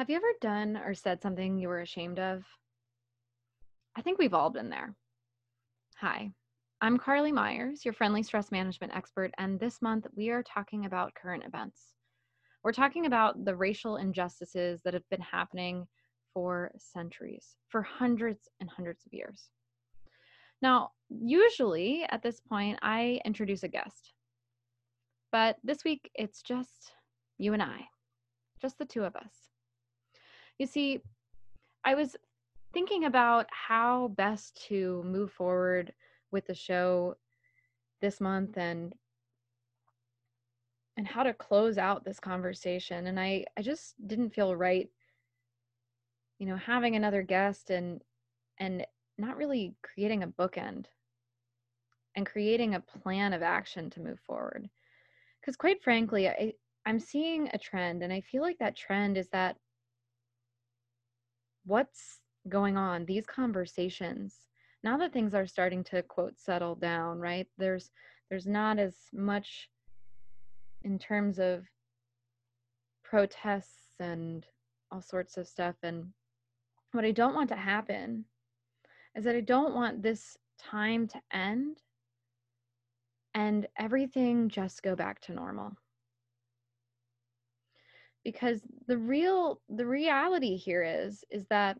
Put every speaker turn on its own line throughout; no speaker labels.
Have you ever done or said something you were ashamed of? I think we've all been there. Hi, I'm Carly Myers, your friendly stress management expert, and this month we are talking about current events. We're talking about the racial injustices that have been happening for centuries, for hundreds and hundreds of years. Now, usually at this point, I introduce a guest, but this week it's just you and I, just the two of us. You see, I was thinking about how best to move forward with the show this month and and how to close out this conversation and I I just didn't feel right you know having another guest and and not really creating a bookend and creating a plan of action to move forward. Because quite frankly I I'm seeing a trend and I feel like that trend is that what's going on these conversations now that things are starting to quote settle down right? There's there's not as much in terms of protests and all sorts of stuff and what i don't want to happen is that i don't want this time to end and everything just go back to normal because the real the reality here is is that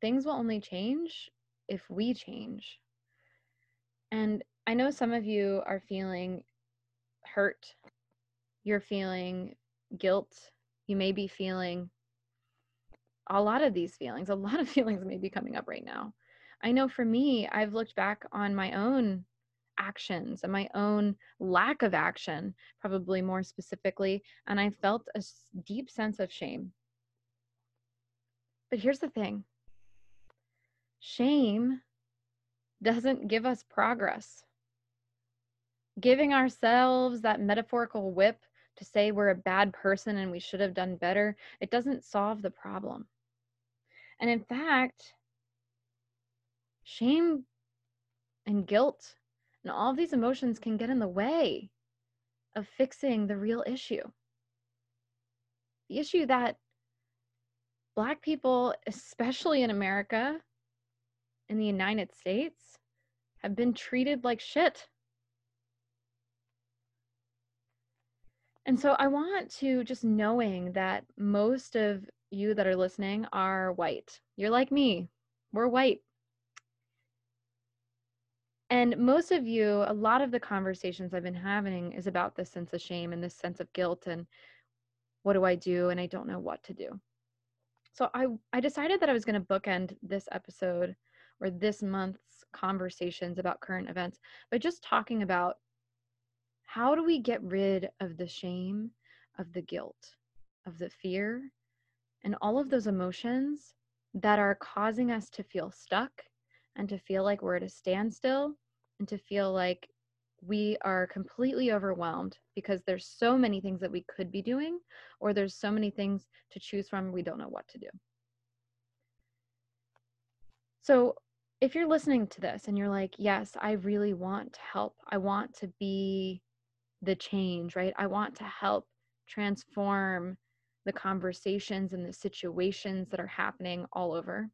things will only change if we change. And i know some of you are feeling hurt. You're feeling guilt. You may be feeling a lot of these feelings. A lot of feelings may be coming up right now. I know for me i've looked back on my own actions and my own lack of action, probably more specifically, and I felt a deep sense of shame. But here's the thing shame doesn't give us progress. Giving ourselves that metaphorical whip to say we're a bad person and we should have done better, it doesn't solve the problem. And in fact, shame and guilt and all of these emotions can get in the way of fixing the real issue. The issue that Black people, especially in America, in the United States, have been treated like shit. And so I want to just knowing that most of you that are listening are white. You're like me. We're white. And most of you, a lot of the conversations I've been having is about this sense of shame and this sense of guilt and what do I do and I don't know what to do. So I I decided that I was going to bookend this episode or this month's conversations about current events by just talking about how do we get rid of the shame, of the guilt, of the fear, and all of those emotions that are causing us to feel stuck and to feel like we're at a standstill and to feel like we are completely overwhelmed because there's so many things that we could be doing or there's so many things to choose from we don't know what to do. So, if you're listening to this and you're like, "Yes, I really want to help. I want to be the change, right? I want to help transform the conversations and the situations that are happening all over."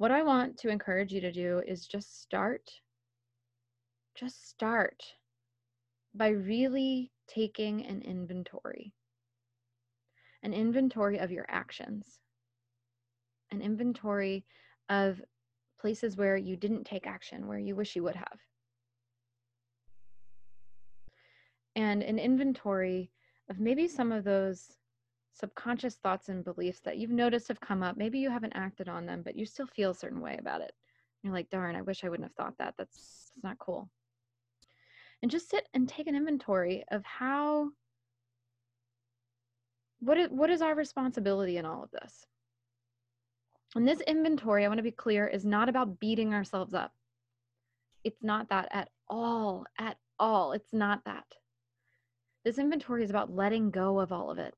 What I want to encourage you to do is just start. Just start by really taking an inventory. An inventory of your actions. An inventory of places where you didn't take action, where you wish you would have. And an inventory of maybe some of those subconscious thoughts and beliefs that you've noticed have come up. Maybe you haven't acted on them, but you still feel a certain way about it. You're like, darn, I wish I wouldn't have thought that. That's, that's not cool. And just sit and take an inventory of how, what is, what is our responsibility in all of this? And this inventory, I want to be clear, is not about beating ourselves up. It's not that at all, at all. It's not that. This inventory is about letting go of all of it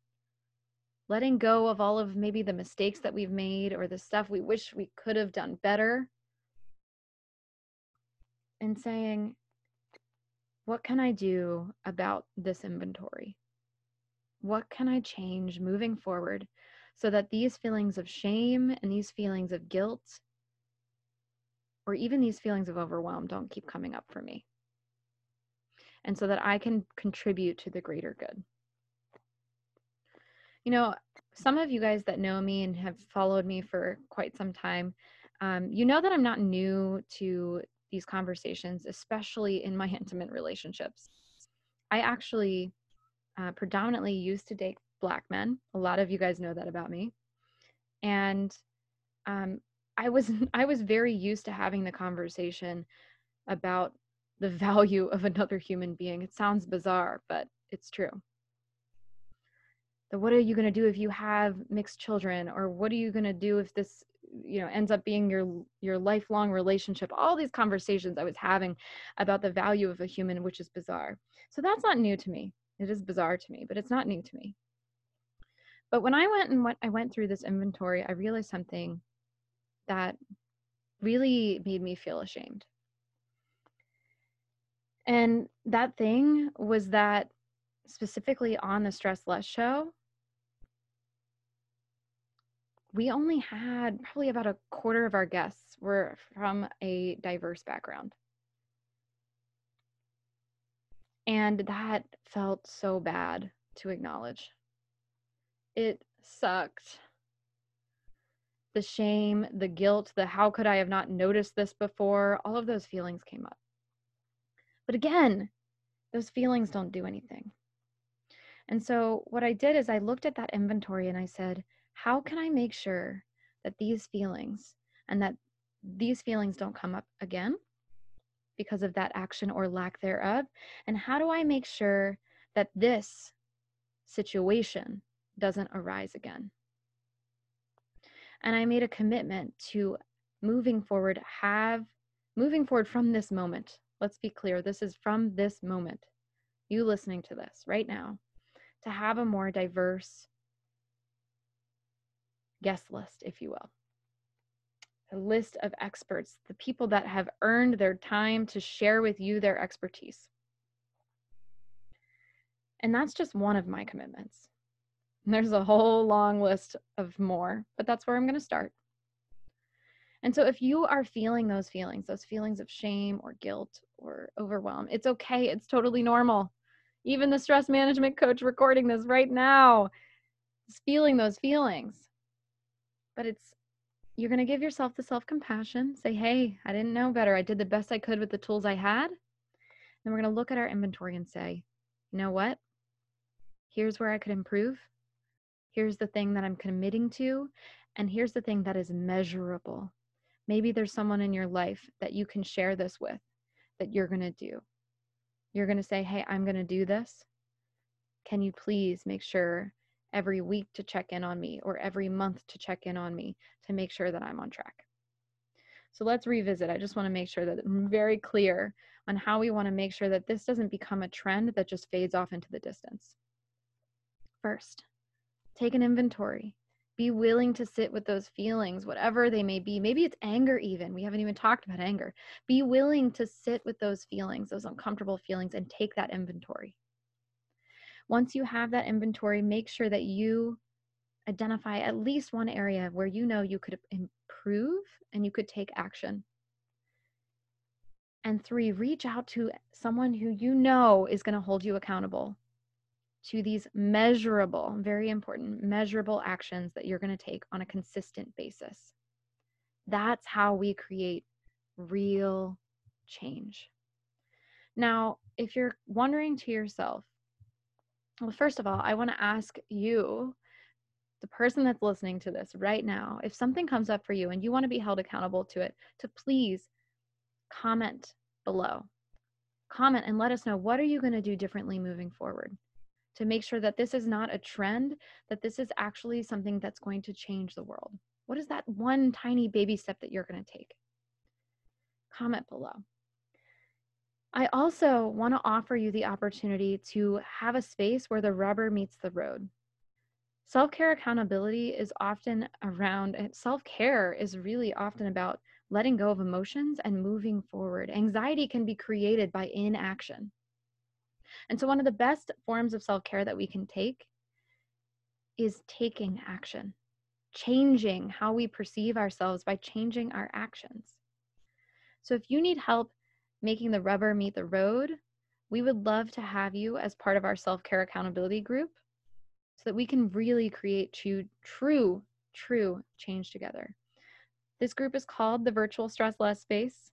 letting go of all of maybe the mistakes that we've made or the stuff we wish we could have done better and saying, what can I do about this inventory? what can I change moving forward so that these feelings of shame and these feelings of guilt or even these feelings of overwhelm don't keep coming up for me? And so that I can contribute to the greater good. You know, some of you guys that know me and have followed me for quite some time, um, you know that I'm not new to these conversations, especially in my intimate relationships. I actually uh, predominantly used to date black men. A lot of you guys know that about me. And um, I was I was very used to having the conversation about the value of another human being. It sounds bizarre, but it's true. The what are you going to do if you have mixed children? Or what are you going to do if this you know ends up being your your lifelong relationship? All these conversations i was having about the value of a human which is bizarre. So that's not new to me. It is bizarre to me but it's not new to me. But when i went and went i went through this inventory i realized something that really made me feel ashamed. And that thing was that specifically on the stress less show we only had probably about a quarter of our guests were from a diverse background. And that felt so bad to acknowledge. It sucked. The shame, the guilt, the how could I have not noticed this before, all of those feelings came up. But again, those feelings don't do anything. And so what I did is I looked at that inventory and I said, how can I make sure that these feelings and that these feelings don't come up again because of that action or lack thereof? And how do I make sure that this situation doesn't arise again? And I made a commitment to moving forward, have moving forward from this moment. Let's be clear, this is from this moment. You listening to this right now, to have a more diverse guest list, if you will. A list of experts, the people that have earned their time to share with you their expertise. And that's just one of my commitments. There's a whole long list of more, but that's where I'm going to start. And so, if you are feeling those feelings, those feelings of shame or guilt or overwhelm, it's okay. It's totally normal. Even the stress management coach recording this right now is feeling those feelings but it's you're going to give yourself the self compassion say hey i didn't know better. I did the best i could with the tools i had. Then we're going to look at our inventory and say you know what? Here's where i could improve. Here's the thing that i'm committing to and here's the thing that is measurable. Maybe there's someone in your life that you can share this with that you're going to do. You're going to say hey i'm going to do this. Can you please make sure every week to check in on me or every month to check in on me to make sure that I'm on track. So let's revisit. I just want to make sure that I'm very clear on how we want to make sure that this doesn't become a trend that just fades off into the distance. First, take an inventory. Be willing to sit with those feelings, whatever they may be. Maybe it's anger, even. We haven't even talked about anger. Be willing to sit with those feelings, those uncomfortable feelings, and take that inventory. Once you have that inventory, make sure that you identify at least one area where you know you could improve and you could take action. And three, reach out to someone who you know is going to hold you accountable to these measurable, very important, measurable actions that you're going to take on a consistent basis. That's how we create real change. Now, if you're wondering to yourself, well, first of all, I want to ask you, the person that's listening to this right now, if something comes up for you and you want to be held accountable to it, to please comment below. Comment and let us know what are you going to do differently moving forward to make sure that this is not a trend, that this is actually something that's going to change the world. What is that one tiny baby step that you're going to take? Comment below. I also want to offer you the opportunity to have a space where the rubber meets the road. Self care accountability is often around, self care is really often about letting go of emotions and moving forward. Anxiety can be created by inaction. And so, one of the best forms of self care that we can take is taking action, changing how we perceive ourselves by changing our actions. So if you need help making the rubber meet the road, we would love to have you as part of our self care accountability group so that we can really create true, true, true change together. This group is called the Virtual Stress Less Space,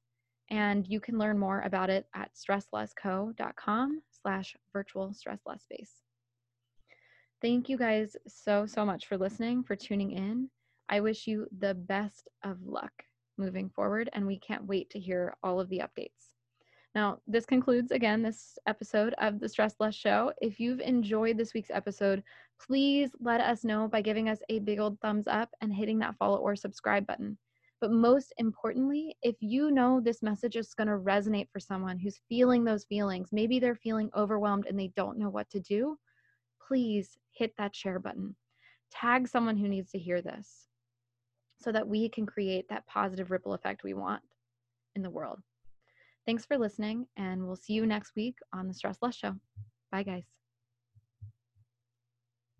and you can learn more about it at stresslessco.com slash virtual stress less space. Thank you guys so, so much for listening, for tuning in. I wish you the best of luck moving forward, and we can't wait to hear all of the updates. Now, this concludes again this episode of the Stress Less Show. If you've enjoyed this week's episode, please let us know by giving us a big old thumbs up and hitting that follow or subscribe button. But most importantly, if you know this message is going to resonate for someone who's feeling those feelings, maybe they're feeling overwhelmed and they don't know what to do, please hit that share button. Tag someone who needs to hear this so that we can create that positive ripple effect we want in the world. Thanks for listening, and we'll see you next week on the Stress Less Show. Bye, guys.